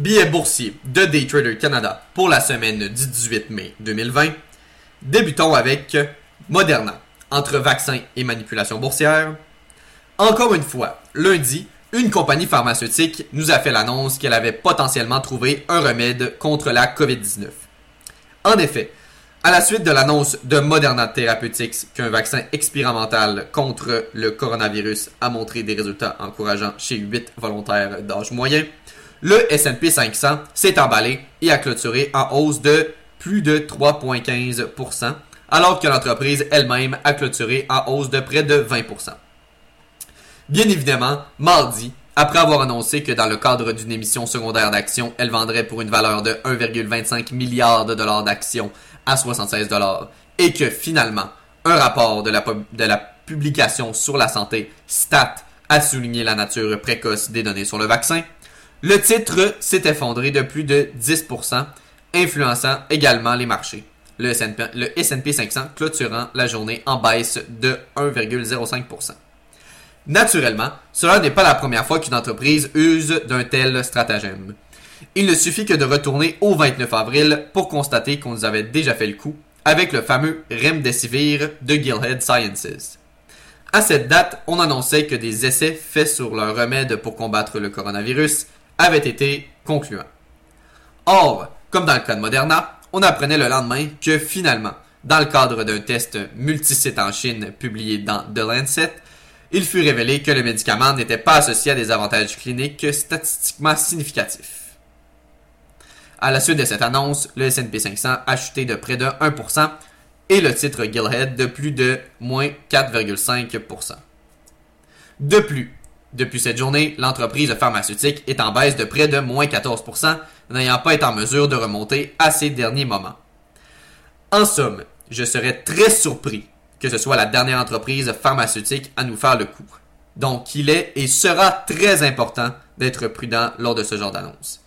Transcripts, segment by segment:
Billets boursiers de Daytrader Canada pour la semaine du 18 mai 2020. Débutons avec Moderna, entre vaccins et manipulation boursière. Encore une fois, lundi, une compagnie pharmaceutique nous a fait l'annonce qu'elle avait potentiellement trouvé un remède contre la COVID-19. En effet, à la suite de l'annonce de Moderna Therapeutics qu'un vaccin expérimental contre le coronavirus a montré des résultats encourageants chez 8 volontaires d'âge moyen, le S&P 500 s'est emballé et a clôturé en hausse de plus de 3,15%, alors que l'entreprise elle-même a clôturé en hausse de près de 20%. Bien évidemment, mardi, après avoir annoncé que dans le cadre d'une émission secondaire d'actions, elle vendrait pour une valeur de 1,25 milliard de dollars d'actions à 76 dollars et que finalement, un rapport de la, de la publication sur la santé, STAT, a souligné la nature précoce des données sur le vaccin, le titre s'est effondré de plus de 10%, influençant également les marchés. Le S&P 500 clôturant la journée en baisse de 1,05%. Naturellement, cela n'est pas la première fois qu'une entreprise use d'un tel stratagème. Il ne suffit que de retourner au 29 avril pour constater qu'on nous avait déjà fait le coup avec le fameux Remdesivir de Gilhead Sciences. À cette date, on annonçait que des essais faits sur leur remède pour combattre le coronavirus avaient été concluants. Or, comme dans le cas de Moderna, on apprenait le lendemain que finalement, dans le cadre d'un test multisite en Chine publié dans The Lancet, il fut révélé que le médicament n'était pas associé à des avantages cliniques statistiquement significatifs. À la suite de cette annonce, le S&P 500 a chuté de près de 1% et le titre Gilhead de plus de moins 4,5%. De plus, depuis cette journée, l'entreprise pharmaceutique est en baisse de près de moins 14%, n'ayant pas été en mesure de remonter à ces derniers moments. En somme, je serais très surpris que ce soit la dernière entreprise pharmaceutique à nous faire le coup. Donc, il est et sera très important d'être prudent lors de ce genre d'annonce,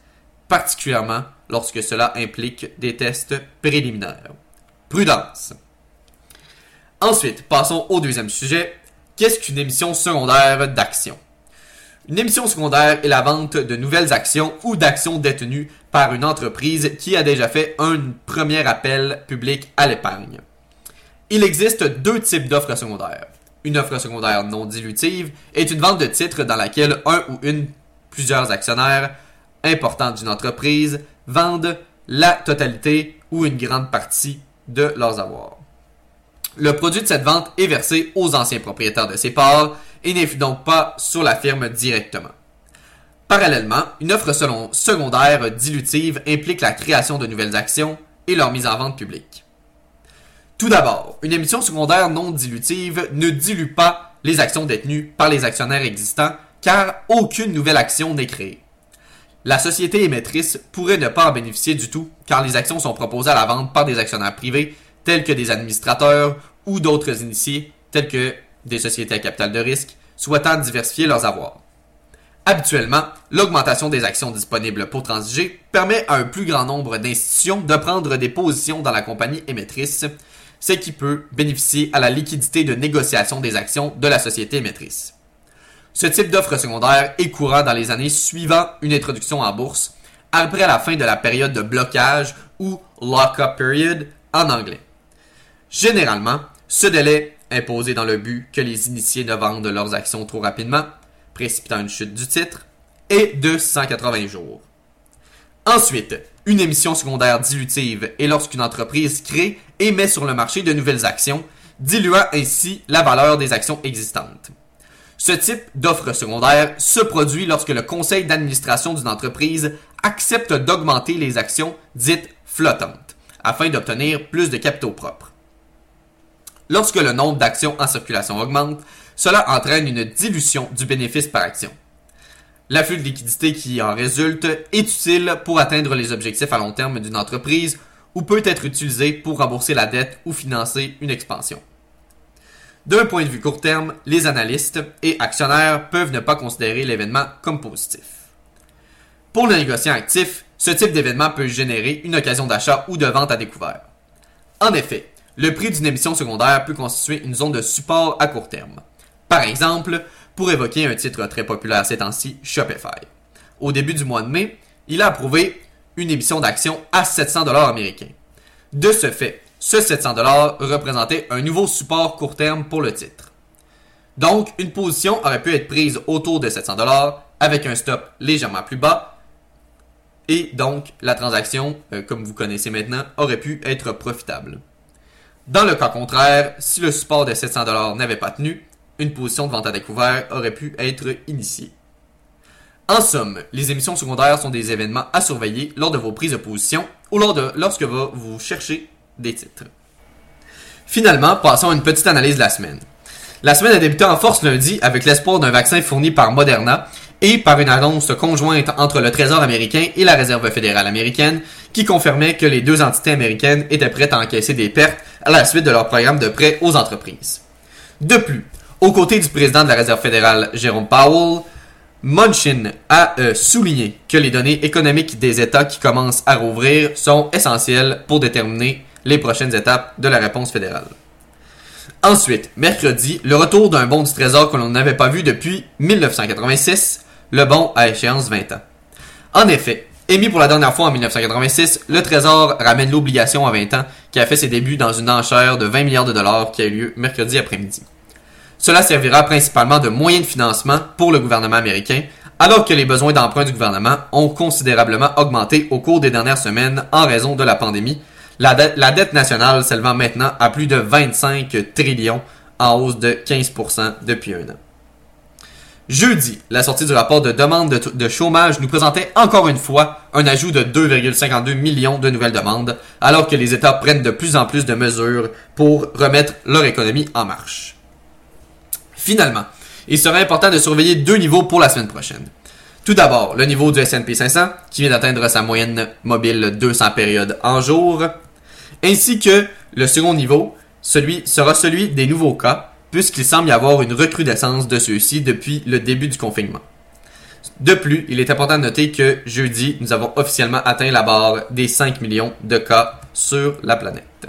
particulièrement lorsque cela implique des tests préliminaires. Prudence. Ensuite, passons au deuxième sujet. Qu'est-ce qu'une émission secondaire d'actions Une émission secondaire est la vente de nouvelles actions ou d'actions détenues par une entreprise qui a déjà fait un premier appel public à l'épargne. Il existe deux types d'offres secondaires. Une offre secondaire non dilutive est une vente de titres dans laquelle un ou une plusieurs actionnaires importants d'une entreprise vendent la totalité ou une grande partie de leurs avoirs. Le produit de cette vente est versé aux anciens propriétaires de ces parts et n'influe donc pas sur la firme directement. Parallèlement, une offre secondaire dilutive implique la création de nouvelles actions et leur mise en vente publique. Tout d'abord, une émission secondaire non dilutive ne dilue pas les actions détenues par les actionnaires existants car aucune nouvelle action n'est créée. La société émettrice pourrait ne pas en bénéficier du tout car les actions sont proposées à la vente par des actionnaires privés tels que des administrateurs ou d'autres initiés tels que des sociétés à capital de risque souhaitant diversifier leurs avoirs. Habituellement, l'augmentation des actions disponibles pour transiger permet à un plus grand nombre d'institutions de prendre des positions dans la compagnie émettrice, ce qui peut bénéficier à la liquidité de négociation des actions de la société émettrice. Ce type d'offre secondaire est courant dans les années suivant une introduction en bourse, après la fin de la période de blocage ou lock-up period en anglais. Généralement, ce délai, imposé dans le but que les initiés ne vendent leurs actions trop rapidement, précipitant une chute du titre, est de 180 jours. Ensuite, une émission secondaire dilutive est lorsqu'une entreprise crée et met sur le marché de nouvelles actions, diluant ainsi la valeur des actions existantes. Ce type d'offre secondaire se produit lorsque le conseil d'administration d'une entreprise accepte d'augmenter les actions dites flottantes, afin d'obtenir plus de capitaux propres. Lorsque le nombre d'actions en circulation augmente, cela entraîne une dilution du bénéfice par action. L'afflux de liquidité qui en résulte est utile pour atteindre les objectifs à long terme d'une entreprise ou peut être utilisé pour rembourser la dette ou financer une expansion. D'un point de vue court terme, les analystes et actionnaires peuvent ne pas considérer l'événement comme positif. Pour le négociant actif, ce type d'événement peut générer une occasion d'achat ou de vente à découvert. En effet, le prix d'une émission secondaire peut constituer une zone de support à court terme. Par exemple, pour évoquer un titre très populaire ces temps-ci, Shopify. Au début du mois de mai, il a approuvé une émission d'actions à 700 dollars américains. De ce fait, ce 700 dollars représentait un nouveau support court terme pour le titre. Donc, une position aurait pu être prise autour de 700 dollars avec un stop légèrement plus bas et donc la transaction, euh, comme vous connaissez maintenant, aurait pu être profitable. Dans le cas contraire, si le support de 700 dollars n'avait pas tenu, une position de vente à découvert aurait pu être initiée. En somme, les émissions secondaires sont des événements à surveiller lors de vos prises de position ou lors de, lorsque vous cherchez des titres. Finalement, passons à une petite analyse de la semaine. La semaine a débuté en force lundi avec l'espoir d'un vaccin fourni par Moderna et par une annonce conjointe entre le Trésor américain et la Réserve fédérale américaine qui confirmait que les deux entités américaines étaient prêtes à encaisser des pertes à la suite de leur programme de prêt aux entreprises. De plus, aux côtés du président de la Réserve fédérale, Jérôme Powell, Munchin a euh, souligné que les données économiques des États qui commencent à rouvrir sont essentielles pour déterminer les prochaines étapes de la réponse fédérale. Ensuite, mercredi, le retour d'un bon du Trésor que l'on n'avait pas vu depuis 1986, le bon à échéance 20 ans. En effet, émis pour la dernière fois en 1986, le Trésor ramène l'obligation à 20 ans qui a fait ses débuts dans une enchère de 20 milliards de dollars qui a eu lieu mercredi après-midi. Cela servira principalement de moyen de financement pour le gouvernement américain, alors que les besoins d'emprunt du gouvernement ont considérablement augmenté au cours des dernières semaines en raison de la pandémie, la, dette nationale s'élevant maintenant à plus de 25 trillions en hausse de 15% depuis un an. Jeudi, la sortie du rapport de demande de, chômage nous présentait encore une fois un ajout de 2,52 millions de nouvelles demandes, alors que les États prennent de plus en plus de mesures pour remettre leur économie en marche. Finalement, il serait important de surveiller deux niveaux pour la semaine prochaine. Tout d'abord, le niveau du S&P 500, qui vient d'atteindre sa moyenne mobile 200 périodes en jour, ainsi que le second niveau, celui sera celui des nouveaux cas, puisqu'il semble y avoir une recrudescence de ceux-ci depuis le début du confinement. De plus, il est important de noter que jeudi, nous avons officiellement atteint la barre des 5 millions de cas sur la planète.